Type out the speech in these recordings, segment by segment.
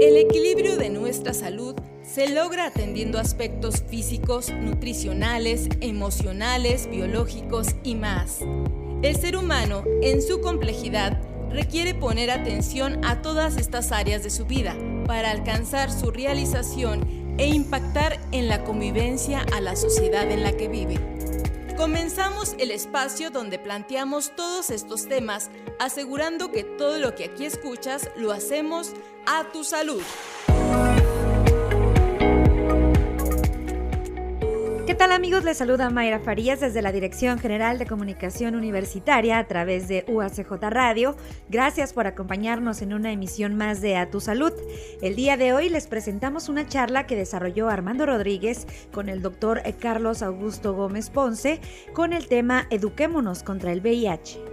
El equilibrio de nuestra salud se logra atendiendo aspectos físicos, nutricionales, emocionales, biológicos y más. El ser humano, en su complejidad, requiere poner atención a todas estas áreas de su vida para alcanzar su realización e impactar en la convivencia a la sociedad en la que vive. Comenzamos el espacio donde planteamos todos estos temas, asegurando que todo lo que aquí escuchas lo hacemos a tu salud. Tal amigos? Les saluda Mayra Farías desde la Dirección General de Comunicación Universitaria a través de UACJ Radio. Gracias por acompañarnos en una emisión más de A Tu Salud. El día de hoy les presentamos una charla que desarrolló Armando Rodríguez con el doctor Carlos Augusto Gómez Ponce con el tema Eduquémonos contra el VIH.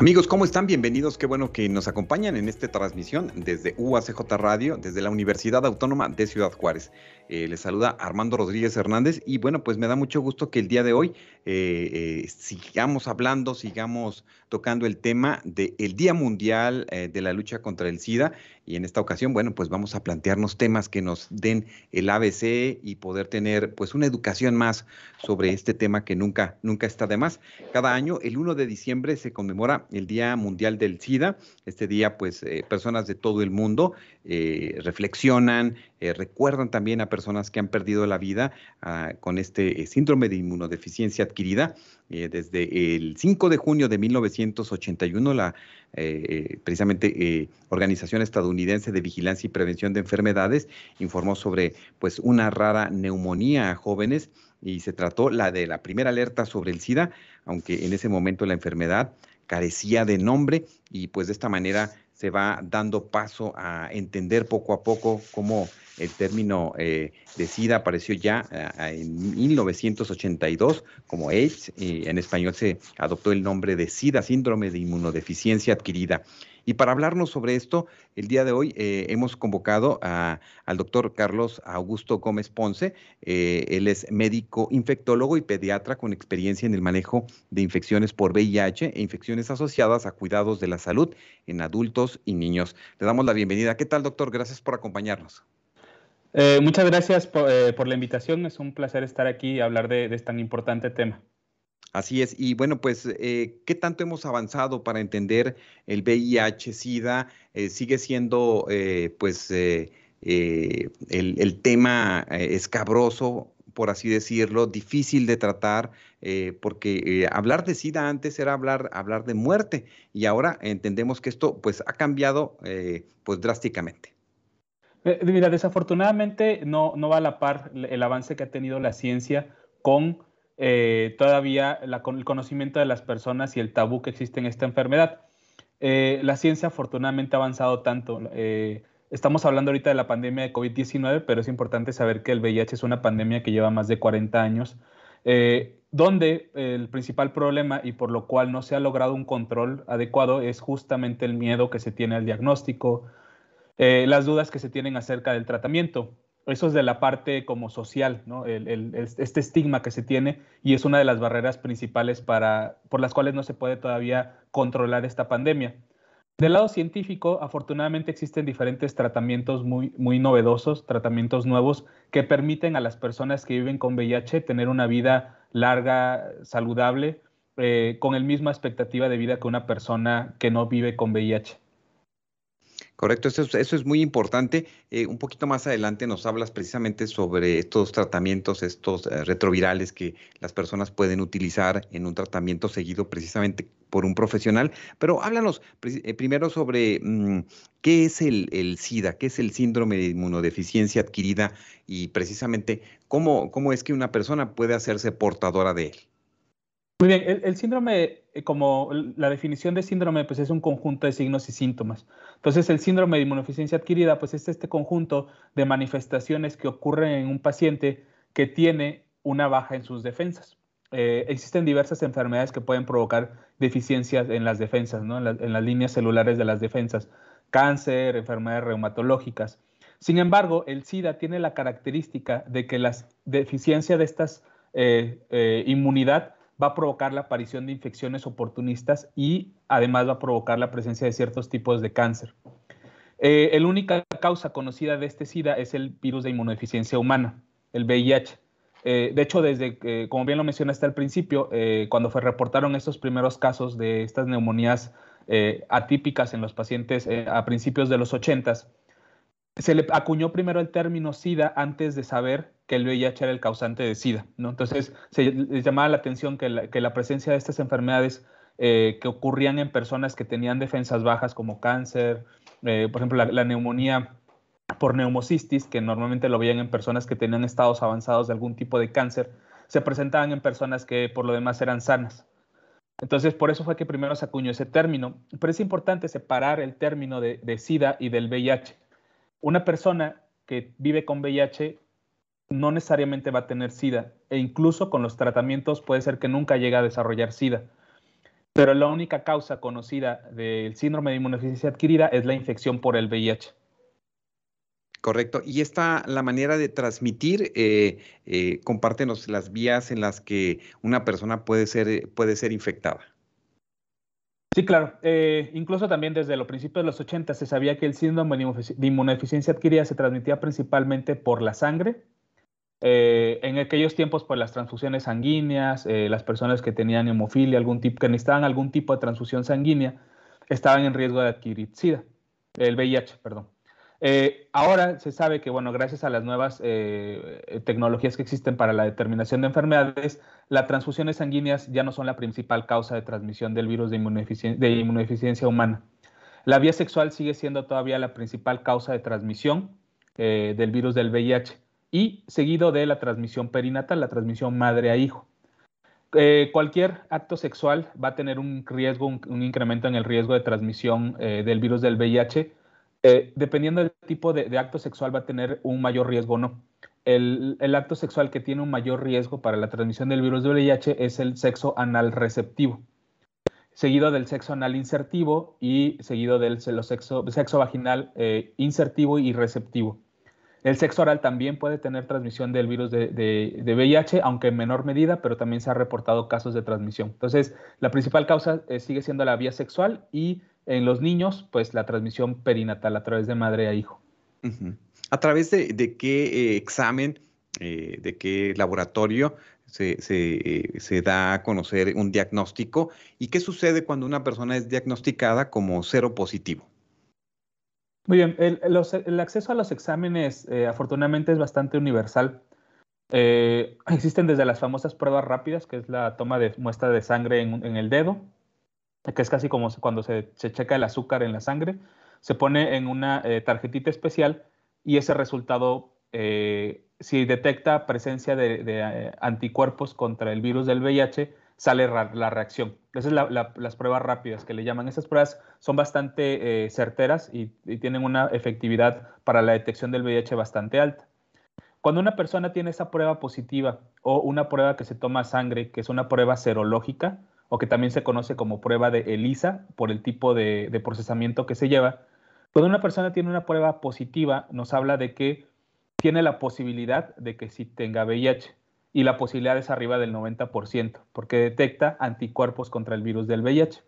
Amigos, ¿cómo están? Bienvenidos. Qué bueno que nos acompañan en esta transmisión desde UACJ Radio, desde la Universidad Autónoma de Ciudad Juárez. Eh, les saluda Armando Rodríguez Hernández y bueno, pues me da mucho gusto que el día de hoy eh, eh, sigamos hablando, sigamos tocando el tema del Día Mundial de la Lucha contra el SIDA y en esta ocasión, bueno, pues vamos a plantearnos temas que nos den el ABC y poder tener pues una educación más sobre este tema que nunca, nunca está de más. Cada año, el 1 de diciembre, se conmemora el Día Mundial del SIDA. Este día, pues personas de todo el mundo reflexionan, recuerdan también a personas que han perdido la vida ah, con este eh, síndrome de inmunodeficiencia adquirida. Eh, desde el 5 de junio de 1981, la eh, precisamente Organización Estadounidense de Vigilancia y Prevención de Enfermedades informó sobre pues, una rara neumonía a jóvenes y se trató la de la primera alerta sobre el SIDA, aunque en ese momento la enfermedad carecía de nombre y pues de esta manera se va dando paso a entender poco a poco cómo el término eh, de SIDA apareció ya eh, en 1982 como AIDS y en español se adoptó el nombre de SIDA, síndrome de inmunodeficiencia adquirida. Y para hablarnos sobre esto, el día de hoy eh, hemos convocado al doctor Carlos Augusto Gómez Ponce. él es médico infectólogo y pediatra con experiencia en el manejo de infecciones por VIH e infecciones asociadas a cuidados de la salud en adultos y niños. Le damos la bienvenida. ¿Qué tal, doctor? Gracias por acompañarnos. Eh, muchas gracias eh, por, la invitación. Es un placer estar aquí y hablar de, este tan importante tema. Así es. Y bueno, pues, eh, ¿qué tanto hemos avanzado para entender el VIH-Sida? sigue siendo, pues, el, el, tema escabroso, por así decirlo, difícil de tratar, porque hablar de SIDA antes era hablar, hablar de muerte y ahora entendemos que esto, pues, ha cambiado, pues, drásticamente. Eh, mira, desafortunadamente no, no va a la par el avance que ha tenido la ciencia con eh, todavía el conocimiento de las personas y el tabú que existe en esta enfermedad. Eh, la ciencia afortunadamente ha avanzado tanto. estamos hablando ahorita de la pandemia de COVID-19, pero es importante saber que el VIH es una pandemia que lleva más de 40 años, donde el principal problema y por lo cual no se ha logrado un control adecuado es justamente el miedo que se tiene al diagnóstico, eh, las dudas que se tienen acerca del tratamiento. Eso es de la parte como social, ¿no? este estigma que se tiene y es una de las barreras principales para, por las cuales no se puede todavía controlar esta pandemia. Del lado científico, afortunadamente existen diferentes tratamientos muy, muy novedosos, tratamientos nuevos que permiten a las personas que viven con VIH tener una vida larga, saludable, eh, con el misma expectativa de vida que una persona que no vive con VIH. Correcto, eso, es muy importante. Eh, un poquito más adelante nos hablas precisamente sobre estos tratamientos, estos eh, retrovirales que las personas pueden utilizar en un tratamiento seguido precisamente por un profesional. Pero háblanos eh, primero sobre mm, qué es el, SIDA, qué es el síndrome de inmunodeficiencia adquirida y precisamente cómo es que una persona puede hacerse portadora de él. Muy bien, el, síndrome, eh, como la definición de síndrome, pues es un conjunto de signos y síntomas. Entonces, el síndrome de inmunodeficiencia adquirida, pues es este conjunto de manifestaciones que ocurren en un paciente que tiene una baja en sus defensas. Eh, existen diversas enfermedades que pueden provocar deficiencias en las defensas, ¿no? en, las líneas celulares de las defensas, cáncer, enfermedades reumatológicas. Sin embargo, el SIDA tiene la característica de que la deficiencia de estas eh, inmunidad va a provocar la aparición de infecciones oportunistas y además va a provocar la presencia de ciertos tipos de cáncer. Eh, la única causa conocida de este SIDA es el virus de inmunodeficiencia humana, el VIH. Eh, de hecho, desde, como bien lo mencionaste al principio, eh, cuando se reportaron estos primeros casos de estas neumonías atípicas en los pacientes a principios de los 80, se le acuñó primero el término SIDA antes de saber que el VIH era el causante de SIDA. ¿no? Entonces, se llamaba la atención que la, presencia de estas enfermedades que ocurrían en personas que tenían defensas bajas como cáncer, por ejemplo, la, la neumonía por neumocistis, que normalmente lo veían en personas que tenían estados avanzados de algún tipo de cáncer, se presentaban en personas que por lo demás eran sanas. Entonces, por eso fue que primero se acuñó ese término. Pero es importante separar el término de, SIDA y del VIH. Una persona que vive con VIH no necesariamente va a tener SIDA e incluso con los tratamientos puede ser que nunca llegue a desarrollar SIDA. Pero la única causa conocida del síndrome de inmunodeficiencia adquirida es la infección por el VIH. Correcto. Y esta, la manera de transmitir, eh, eh, compártenos las vías en las que una persona puede ser, puede ser infectada. Sí, claro. incluso también desde los principios de los 80 se sabía que el síndrome de inmunodeficiencia adquirida se transmitía principalmente por la sangre. en aquellos tiempos, por las transfusiones sanguíneas, las personas que tenían hemofilia, algún tipo, que necesitaban algún tipo de transfusión sanguínea, estaban en riesgo de adquirir SIDA, el VIH, perdón. Eh, ahora se sabe que, bueno, gracias a las nuevas eh, tecnologías que existen para la determinación de enfermedades, las transfusiones sanguíneas ya no son la principal causa de transmisión del virus de, inmunodeficiencia, humana. La vía sexual sigue siendo todavía la principal causa de transmisión eh, del virus del VIH y seguido de la transmisión perinatal, la transmisión madre a hijo. cualquier acto sexual va a tener un riesgo, un, incremento en el riesgo de transmisión del virus del VIH eh, dependiendo del tipo de, acto sexual va a tener un mayor riesgo o no. El, acto sexual que tiene un mayor riesgo para la transmisión del virus de VIH es el sexo anal receptivo, seguido del sexo anal insertivo y seguido del sexo, vaginal eh, insertivo y receptivo. El sexo oral también puede tener transmisión del virus de, de, VIH, aunque en menor medida, pero también se han reportado casos de transmisión. Entonces, la principal causa eh, sigue siendo la vía sexual y en los niños, pues la transmisión perinatal a través de madre a hijo. ¿A través de, qué eh, examen, eh, de qué laboratorio se, se, da a conocer un diagnóstico? ¿Y qué sucede cuando una persona es diagnosticada como cero positivo? Muy bien, el, acceso a los exámenes eh, afortunadamente es bastante universal. Eh, existen desde las famosas pruebas rápidas, que es la toma de muestra de sangre en, el dedo, que es casi como cuando se, checa el azúcar en la sangre, se pone en una eh, tarjetita especial y ese resultado, si detecta presencia de anticuerpos contra el virus del VIH, sale la reacción. Esas son las pruebas rápidas que le llaman. Esas pruebas son bastante eh, certeras y, tienen una efectividad para la detección del VIH bastante alta. Cuando una persona tiene esa prueba positiva o una prueba que se toma sangre, que es una prueba serológica, o que también se conoce como prueba de ELISA por el tipo de, procesamiento que se lleva, cuando una persona tiene una prueba positiva, nos habla de que tiene la posibilidad de que sí tenga VIH y la posibilidad es arriba del 90%, porque detecta anticuerpos contra el virus del VIH.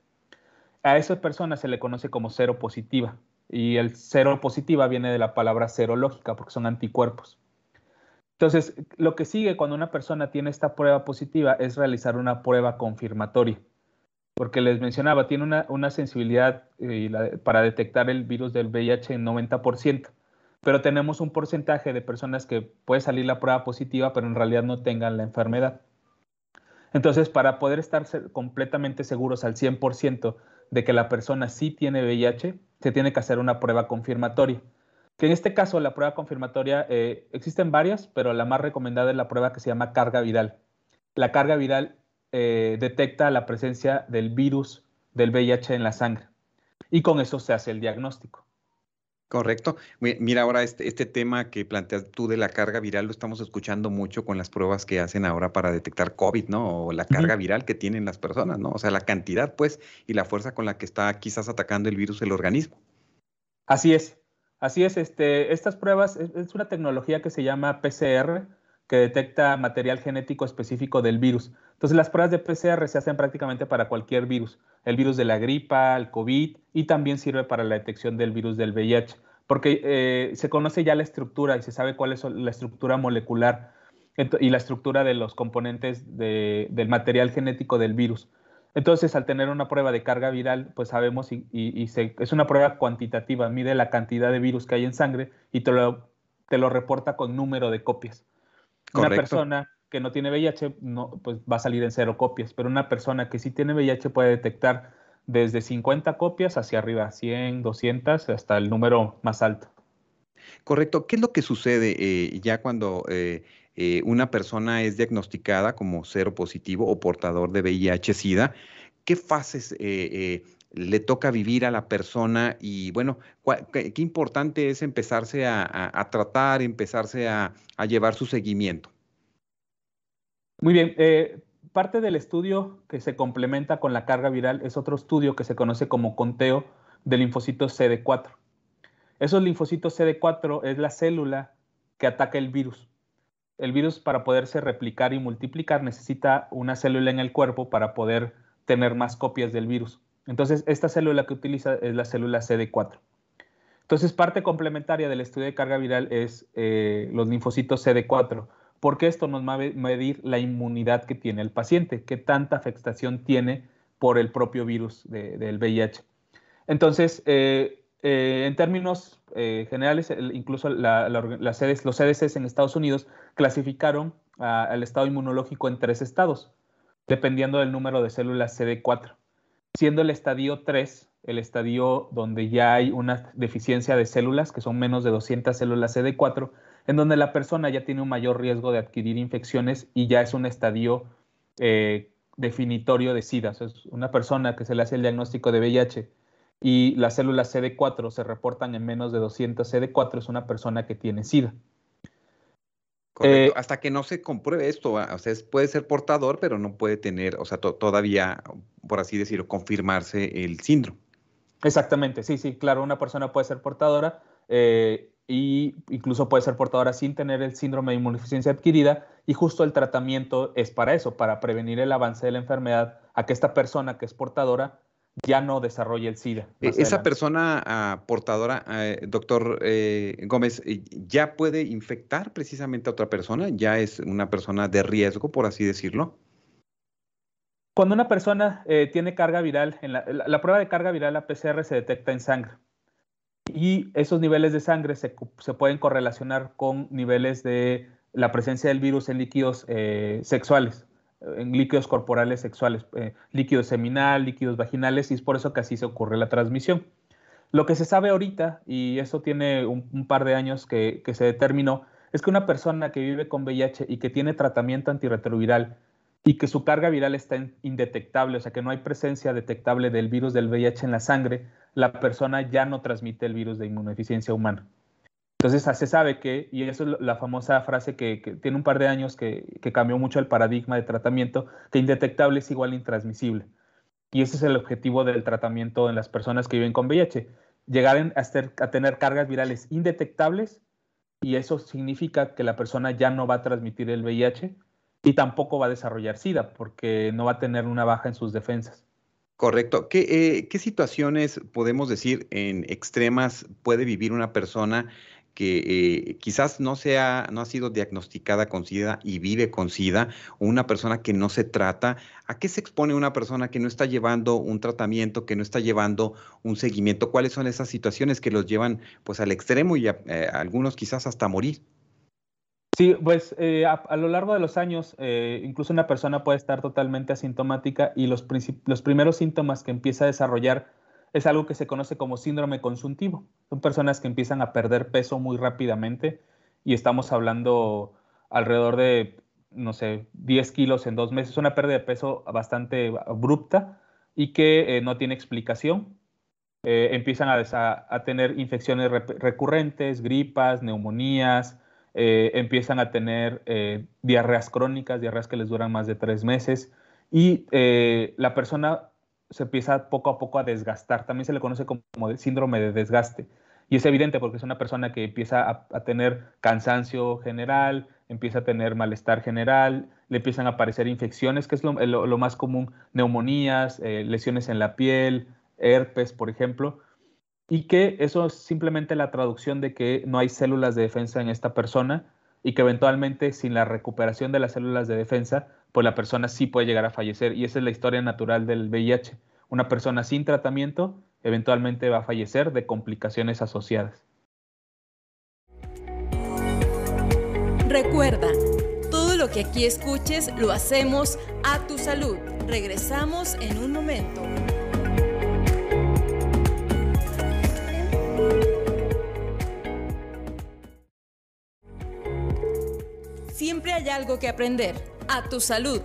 A esa persona se le conoce como cero positiva, y el cero positiva viene de la palabra serológica, porque son anticuerpos. Entonces, lo que sigue cuando una persona tiene esta prueba positiva es realizar una prueba confirmatoria, porque les mencionaba, tiene una, sensibilidad eh, para detectar el virus del VIH en 90% pero tenemos un porcentaje de personas que puede salir la prueba positiva, pero en realidad no tengan la enfermedad. Entonces, para poder estar completamente seguros al 100% de que la persona sí tiene VIH, se tiene que hacer una prueba confirmatoria. Que en este caso, la prueba confirmatoria, eh, existen varias, pero la más recomendada es la prueba que se llama carga viral. La carga viral eh, detecta la presencia del virus del VIH en la sangre y con eso se hace el diagnóstico. Correcto. Mira, ahora este, este tema que planteas tú de la carga viral lo estamos escuchando mucho con las pruebas que hacen ahora para detectar COVID, ¿no? O la carga viral que tienen las personas, ¿no? O sea, la cantidad, pues, y la fuerza con la que está quizás atacando el virus el organismo. Así es, así es. Este, estas pruebas es, una tecnología que se llama PCR, que detecta material genético específico del virus. Entonces las pruebas de PCR se hacen prácticamente para cualquier virus, el virus de la gripa, el COVID y también sirve para la detección del virus del VIH, porque eh, se conoce ya la estructura y se sabe cuál es la estructura molecular y la estructura de los componentes del material genético del virus. Entonces, al tener una prueba de carga viral, pues sabemos y, es una prueba cuantitativa, mide la cantidad de virus que hay en sangre y te lo, te lo reporta con número de copias. Una persona que no tiene VIH no, pues va a salir en cero copias, pero una persona que sí tiene VIH puede detectar desde 50 copias hacia arriba, 100, 200, hasta el número más alto. Correcto. ¿Qué es lo que sucede eh, ya cuando eh, eh, una persona es diagnosticada como cero positivo o portador de VIH-Sida, ¿qué fases eh, eh, le toca vivir a la persona? Y bueno, qué, importante es empezarse a, tratar, empezarse a, llevar su seguimiento? Muy bien. parte del estudio que se complementa con la carga viral es otro estudio que se conoce como conteo de linfocitos CD4. Esos linfocitos CD4 es la célula que ataca el virus el virus para poderse replicar y multiplicar necesita una célula en el cuerpo para poder tener más copias del virus. Entonces, esta célula que utiliza es la célula CD4. Entonces, parte complementaria del estudio de carga viral es eh, los linfocitos CD4, porque esto nos va a medir la inmunidad que tiene el paciente, qué tanta afectación tiene por el propio virus del VIH. Entonces, eh, eh, en términos eh, generales, incluso los CDCs en Estados Unidos clasificaron al estado inmunológico en tres estados, dependiendo del número de células CD4, siendo el estadio 3 el estadio donde ya hay una deficiencia de células, que son menos de 200 células CD4, en donde la persona ya tiene un mayor riesgo de adquirir infecciones y ya es un estadio eh, definitorio de SIDA. es una persona que se le hace el diagnóstico de VIH y las células CD4 se reportan en menos de 200 CD4, es una persona que tiene SIDA. Correcto. Eh, Hasta que no se compruebe esto, o sea, puede ser portador, pero no puede tener, o sea, todavía, por así decirlo, confirmarse el síndrome. Exactamente, sí, sí, claro, una persona puede ser portadora e incluso puede ser portadora sin tener el síndrome de inmunodeficiencia adquirida y justo el tratamiento es para eso, para prevenir el avance de la enfermedad a que esta persona que es portadora ya no desarrolla el SIDA. E, esa persona ah, portadora, eh, doctor eh, Gómez, eh, ¿ya puede infectar precisamente a otra persona? ¿Ya es una persona de riesgo, por así decirlo? Cuando una persona tiene carga viral, en la, prueba de carga viral, la PCR se detecta en sangre. Y esos niveles de sangre se, se pueden correlacionar con niveles de la presencia del virus en líquidos sexuales en líquidos corporales sexuales, eh, líquido seminal, líquidos vaginales, y es por eso que así se ocurre la transmisión. Lo que se sabe ahorita, y eso tiene un, par de años que, se determinó, es que una persona que vive con VIH y que tiene tratamiento antirretroviral y que su carga viral está indetectable, o sea que no hay presencia detectable del virus del VIH en la sangre, la persona ya no transmite el virus de inmunodeficiencia humana. Entonces se sabe que, y eso es la famosa frase que, tiene un par de años que, cambió mucho el paradigma de tratamiento, que indetectable es igual a intransmisible. Y ese es el objetivo del tratamiento en las personas que viven con VIH, llegar a, a tener cargas virales indetectables y eso significa que la persona ya no va a transmitir el VIH y tampoco va a desarrollar SIDA porque no va a tener una baja en sus defensas. Correcto. ¿Qué, eh, ¿Qué, situaciones podemos decir en extremas puede vivir una persona que eh, quizás no, sea, no ha sido diagnosticada con SIDA y vive con SIDA, o una persona que no se trata, ¿a qué se expone una persona que no está llevando un tratamiento, que no está llevando un seguimiento? ¿Cuáles son esas situaciones que los llevan pues al extremo y eh, algunos quizás hasta morir? Sí, pues eh, a, lo largo de los años, incluso una persona puede estar totalmente asintomática y los, los primeros síntomas que empieza a desarrollar es algo que se conoce como síndrome consuntivo. Son personas que empiezan a perder peso muy rápidamente y estamos hablando alrededor de, no sé, 10 kilos en dos meses, una pérdida de peso bastante abrupta y que eh, no tiene explicación. Eh, empiezan a, tener infecciones recurrentes, gripas, neumonías, eh, empiezan a tener diarreas crónicas, diarreas que les duran más de tres meses y la persona se empieza poco a poco a desgastar. También se le conoce como, síndrome de desgaste. Y es evidente porque es una persona que empieza a, tener cansancio general, empieza a tener malestar general, le empiezan a aparecer infecciones, que es lo, más común, neumonías, eh, lesiones en la piel, herpes, por ejemplo, y que eso es simplemente la traducción de que no hay células de defensa en esta persona y que eventualmente sin la recuperación de las células de defensa, pues la persona sí puede llegar a fallecer. Y esa es la historia natural del VIH. Una persona sin tratamiento eventualmente va a fallecer de complicaciones asociadas. Recuerda, todo lo que aquí escuches lo hacemos a tu salud. Regresamos en un momento. Siempre hay algo que aprender. A tu salud.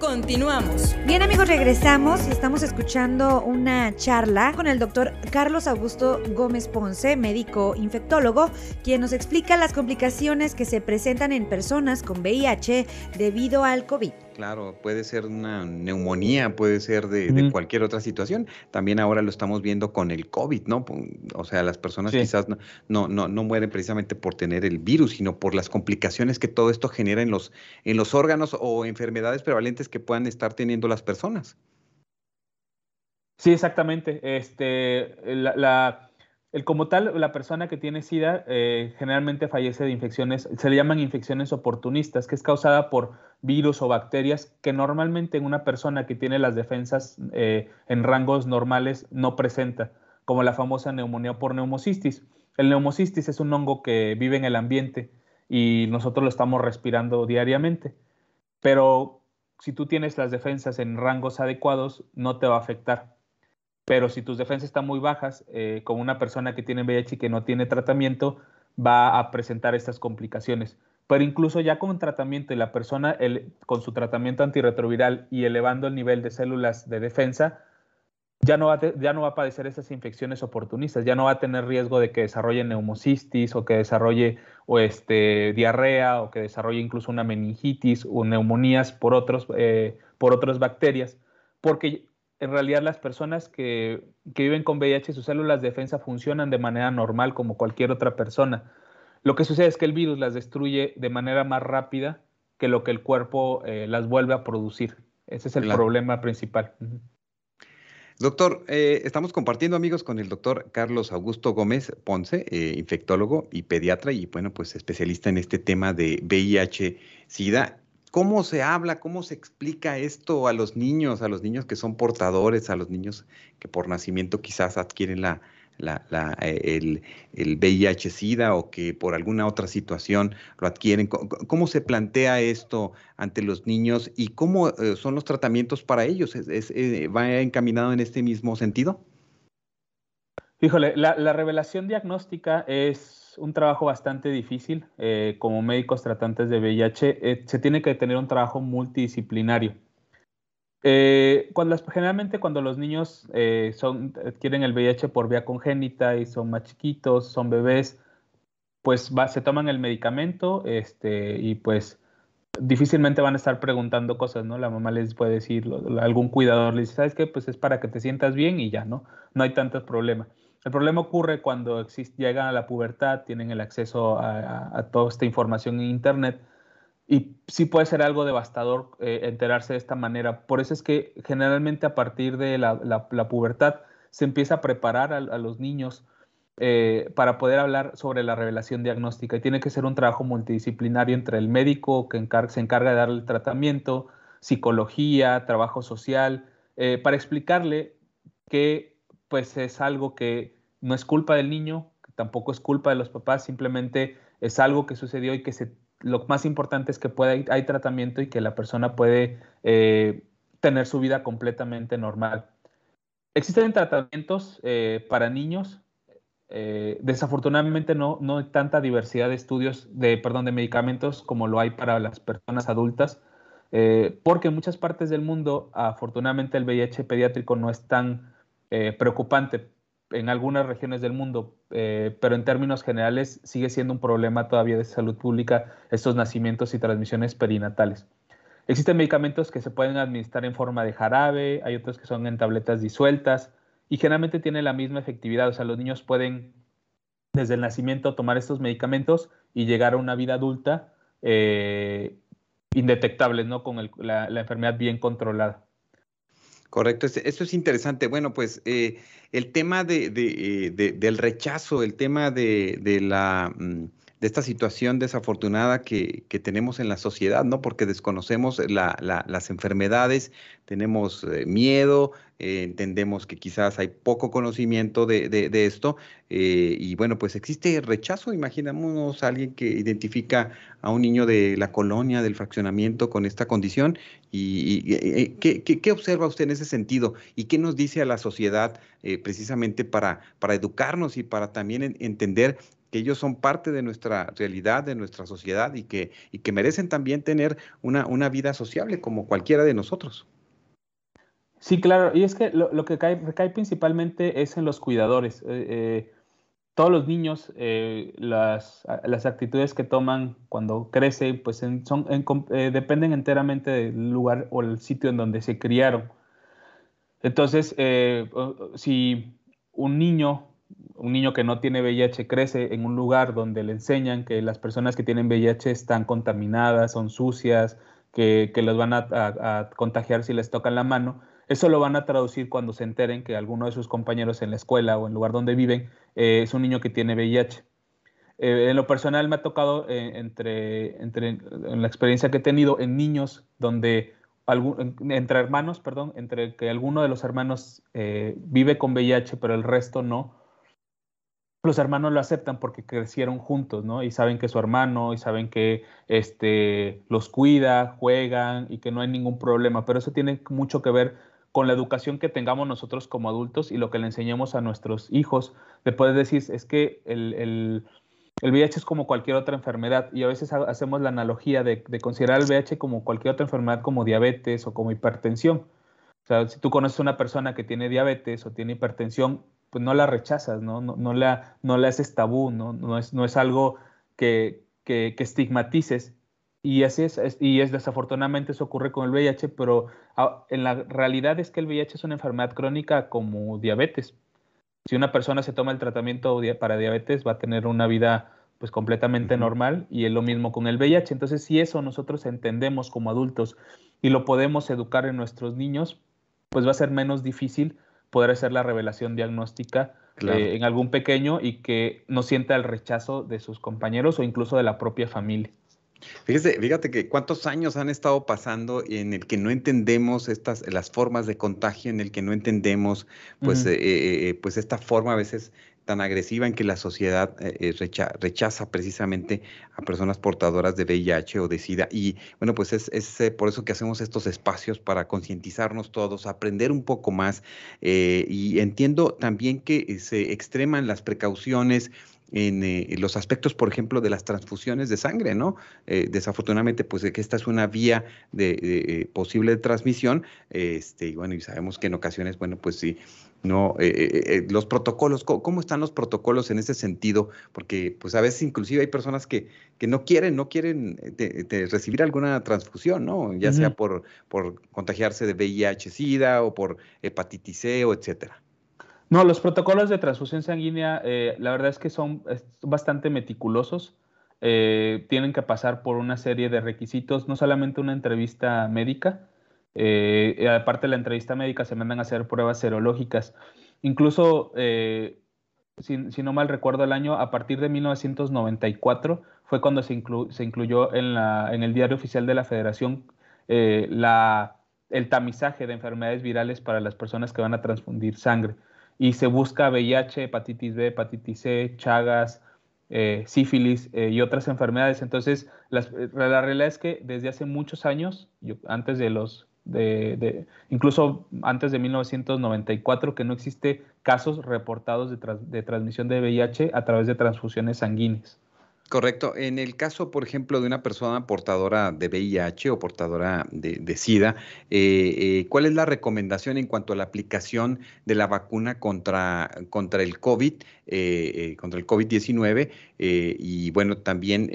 Continuamos. Bien amigos, regresamos y estamos escuchando una charla con el doctor Carlos Augusto Gómez Ponce, médico infectólogo, quien nos explica las complicaciones que se presentan en personas con VIH debido al COVID. Claro, puede ser una neumonía, puede ser de, cualquier otra situación. También ahora lo estamos viendo con el COVID, ¿no? O sea, las personas quizás no, no, no, mueren precisamente por tener el virus, sino por las complicaciones que todo esto genera en los, en los órganos o enfermedades prevalentes que puedan estar teniendo las personas. Sí, exactamente. Este, la el, como tal, la persona que tiene SIDA eh, generalmente fallece de infecciones, se le llaman infecciones oportunistas, que es causada por virus o bacterias que normalmente en una persona que tiene las defensas eh, en rangos normales no presenta, como la famosa neumonía por neumocistis. El neumocistis es un hongo que vive en el ambiente y nosotros lo estamos respirando diariamente, pero si tú tienes las defensas en rangos adecuados, no te va a afectar pero si tus defensas están muy bajas, eh, con una persona que tiene VIH y que no tiene tratamiento, va a presentar estas complicaciones. Pero incluso ya con tratamiento y la persona con su tratamiento antirretroviral y elevando el nivel de células de defensa, ya no, va ya no va a padecer esas infecciones oportunistas, ya no va a tener riesgo de que desarrolle neumocistis o que desarrolle o este, diarrea o que desarrolle incluso una meningitis o neumonías por, otros, eh, por otras bacterias, porque en realidad las personas que, viven con VIH, sus células de defensa funcionan de manera normal como cualquier otra persona. Lo que sucede es que el virus las destruye de manera más rápida que lo que el cuerpo eh, las vuelve a producir. Ese es el problema principal. Doctor, eh, estamos compartiendo amigos con el doctor Carlos Augusto Gómez Ponce, eh, infectólogo y pediatra y bueno, pues especialista en este tema de VIH-Sida. ¿Cómo se habla, cómo se explica esto a los niños, a los niños que son portadores, a los niños que por nacimiento quizás adquieren la, eh, el, el VIH-Sida o que por alguna otra situación lo adquieren? ¿Cómo, se plantea esto ante los niños y cómo eh, son los tratamientos para ellos? Eh, ¿Va encaminado en este mismo sentido? Híjole, la revelación diagnóstica es un trabajo bastante difícil. Como médicos tratantes de VIH, se tiene que tener un trabajo multidisciplinario. Eh, cuando generalmente cuando los niños son, adquieren el VIH por vía congénita y son más chiquitos, son bebés, pues se toman el medicamento este, y pues difícilmente van a estar preguntando cosas, ¿no? La mamá les puede decir, algún cuidador les dice, ¿sabes qué? Pues es para que te sientas bien y ya, ¿no? No hay tantos problemas. El problema ocurre cuando llegan a la pubertad, tienen el acceso a, toda esta información en Internet y sí puede ser algo devastador eh, enterarse de esta manera. Por eso es que generalmente a partir de la, pubertad se empieza a preparar a, los niños eh, para poder hablar sobre la revelación diagnóstica y tiene que ser un trabajo multidisciplinario entre el médico que se encarga de darle el tratamiento, psicología, trabajo social, eh, para explicarle que pues es algo que no es culpa del niño, tampoco es culpa de los papás, simplemente es algo que sucedió y que se, lo más importante es que hay tratamiento y que la persona puede eh, tener su vida completamente normal. Existen tratamientos eh, para niños. Eh, desafortunadamente no, no hay tanta diversidad de estudios, de, perdón, de medicamentos como lo hay para las personas adultas, porque en muchas partes del mundo, afortunadamente el VIH pediátrico no es tan preocupante en algunas regiones del mundo, eh, pero en términos generales sigue siendo un problema todavía de salud pública estos nacimientos y transmisiones perinatales. Existen medicamentos que se pueden administrar en forma de jarabe, hay otros que son en tabletas disueltas y generalmente tienen la misma efectividad, o sea, los niños pueden desde el nacimiento tomar estos medicamentos y llegar a una vida adulta indetectables, ¿no? Con la, enfermedad bien controlada. Correcto, eso es interesante. Bueno, pues el tema de, del rechazo, el tema de, la... De esta situación desafortunada que, tenemos en la sociedad, ¿no? Porque desconocemos las enfermedades, tenemos eh, miedo, eh, entendemos que quizás hay poco conocimiento de, esto, eh, y bueno, pues existe rechazo, imaginamos a alguien que identifica a un niño de la colonia, del fraccionamiento con esta condición, y, ¿qué, observa usted en ese sentido? ¿Y qué nos dice a la sociedad precisamente para, para educarnos y para también entender que ellos son parte de nuestra realidad, de nuestra sociedad y que, y que merecen también tener una, una vida sociable como cualquiera de nosotros. Sí, claro, y es que lo, que cae, recae principalmente es en los cuidadores. Eh, eh, todos los niños, eh, las, las, actitudes que toman cuando crecen, pues son, dependen enteramente del lugar o el sitio en donde se criaron. Entonces, si un niño un niño que no tiene VIH crece en un lugar donde le enseñan que las personas que tienen VIH están contaminadas, son sucias, que, los van a, contagiar si les tocan la mano, eso lo van a traducir cuando se enteren que alguno de sus compañeros en la escuela o en el lugar donde viven eh, es un niño que tiene VIH. Eh, en lo personal me ha tocado eh, entre, entre, en la experiencia que he tenido en niños donde entre hermanos, perdón, entre que alguno de los hermanos vive con VIH pero el resto no, los hermanos lo aceptan porque crecieron juntos, ¿no? Y saben que es su hermano y saben que este, los cuida, juegan y que no hay ningún problema. Pero eso tiene mucho que ver con la educación que tengamos nosotros como adultos y lo que le enseñemos a nuestros hijos. De poder decir, es que el, el, el, VIH es como cualquier otra enfermedad y a veces hacemos la analogía de, de considerar el VIH como cualquier otra enfermedad como diabetes o como hipertensión. O sea, si tú conoces a una persona que tiene diabetes o tiene hipertensión, pues no la rechazas, ¿no? No, no, la, no la haces tabú, ¿no? No es, no es algo que, que, estigmatices. Y así es, y es desafortunadamente eso ocurre con el VIH, pero ah, en la realidad es que el VIH es una enfermedad crónica como diabetes. Si una persona se toma el tratamiento para diabetes, va a tener una vida pues completamente normal y es lo mismo con el VIH. Entonces, si eso nosotros entendemos como adultos y lo podemos educar en nuestros niños, pues va a ser menos difícil poder hacer la revelación diagnóstica eh, en algún pequeño y que no sienta el rechazo de sus compañeros o incluso de la propia familia. Fíjate, fíjate que cuántos años han estado pasando en el que no entendemos estas las formas de contagio, en el que no entendemos pues, eh, eh, pues esta forma a veces tan agresiva en que la sociedad eh, eh, rechaza precisamente a personas portadoras de VIH o de SIDA. Y bueno, pues es, eh, por eso que hacemos estos espacios para concientizarnos todos, aprender un poco más. y entiendo también que se extreman las precauciones en, los aspectos, por ejemplo, de las transfusiones de sangre, ¿no? desafortunadamente, pues que esta es una vía de, posible transmisión, este, y bueno, y sabemos que en ocasiones, bueno, pues sí, ¿no? Eh, eh, eh, los protocolos, ¿cómo, están los protocolos en ese sentido? Porque pues a veces inclusive hay personas que, que no quieren, no quieren recibir alguna transfusión, ¿no? Ya sea por, por contagiarse de VIH, SIDA o por hepatitis C o etcétera. No, los protocolos de transfusión sanguínea, la verdad es que son bastante meticulosos. tienen que pasar por una serie de requisitos, no solamente una entrevista médica, eh, aparte de la entrevista médica, se mandan a hacer pruebas serológicas. Incluso, eh, si, no mal recuerdo el año, a partir de 1994 fue cuando se, incluyó en, el diario oficial de la Federación eh, el tamizaje de enfermedades virales para las personas que van a transfundir sangre. Y se busca VIH, hepatitis B, hepatitis C, Chagas, sífilis y otras enfermedades. Entonces, la realidad es que desde hace muchos años, antes de los de, incluso antes de 1994, que no existe casos reportados de, transmisión de VIH a través de transfusiones sanguíneas. Correcto. En el caso, por ejemplo, de una persona portadora de VIH o portadora de, SIDA, eh, eh, ¿cuál es la recomendación en cuanto a la aplicación de la vacuna contra, contra el COVID, eh, contra el COVID-19? y bueno, también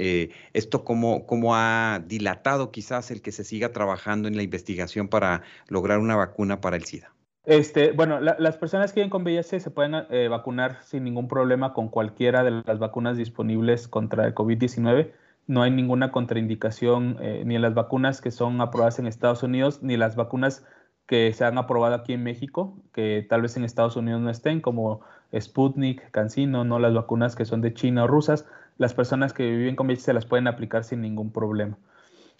esto cómo, cómo ha dilatado quizás el que se siga trabajando en la investigación para lograr una vacuna para el SIDA. Este, bueno, las personas que viven con VIH se pueden vacunar sin ningún problema con cualquiera de las vacunas disponibles contra el COVID-19. no hay ninguna contraindicación eh, ni en las vacunas que son aprobadas en Estados Unidos, ni las vacunas que se han aprobado aquí en México, que tal vez en Estados Unidos no estén, como Sputnik, CanSino, no las vacunas que son de China o rusas, las personas que viven con VIH se las pueden aplicar sin ningún problema.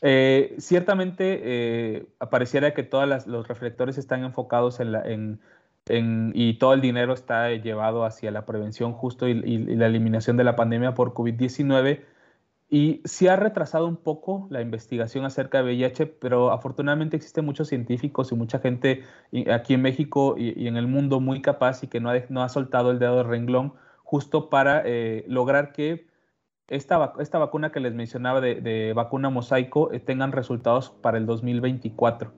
Eh, ciertamente eh, apareciera que todos los reflectores están enfocados en, y todo el dinero está llevado hacia la prevención justo y, la eliminación de la pandemia por COVID-19 y sí ha retrasado un poco la investigación acerca de VIH, pero afortunadamente existen muchos científicos y mucha gente aquí en México y, en el mundo muy capaz y que no ha, no ha soltado el dedo de renglón justo para eh, lograr que esta, esta, vacuna que les mencionaba de, vacuna mosaico eh, tengan resultados para el 2024.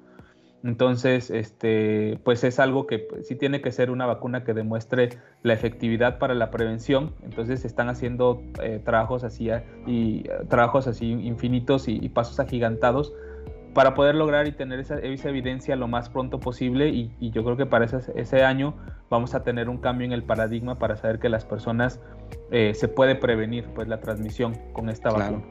Entonces, este, pues es algo que pues, sí tiene que ser una vacuna que demuestre la efectividad para la prevención. Entonces, están haciendo eh, trabajos así y eh, trabajos así infinitos y, pasos agigantados para poder lograr y tener esa, evidencia lo más pronto posible. Y, yo creo que para ese, ese, año vamos a tener un cambio en el paradigma para saber que las personas eh, se puede prevenir pues la transmisión con esta vacuna.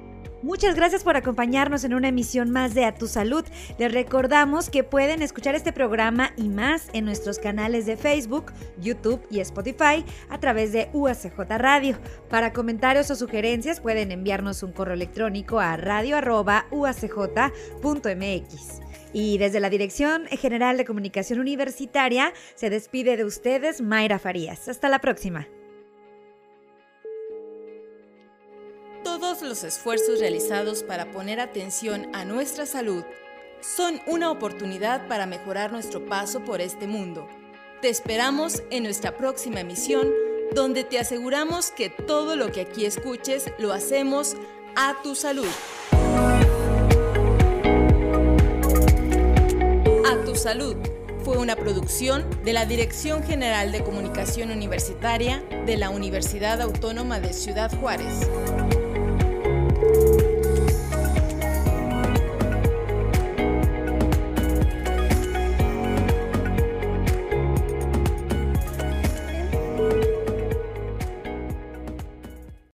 Muchas gracias por acompañarnos en una emisión más de A Tu Salud. Les recordamos que pueden escuchar este programa y más en nuestros canales de Facebook, YouTube y Spotify a través de UACJ Radio. Para comentarios o sugerencias pueden enviarnos un correo electrónico a radio.uacj.mx. Y desde la Dirección General de Comunicación Universitaria se despide de ustedes Mayra Farías. Hasta la próxima. Todos los esfuerzos realizados para poner atención a nuestra salud son una oportunidad para mejorar nuestro paso por este mundo. Te esperamos en nuestra próxima emisión, donde te aseguramos que todo lo que aquí escuches lo hacemos a tu salud. A tu salud fue una producción de la Dirección General de Comunicación Universitaria de la Universidad Autónoma de Ciudad Juárez. Música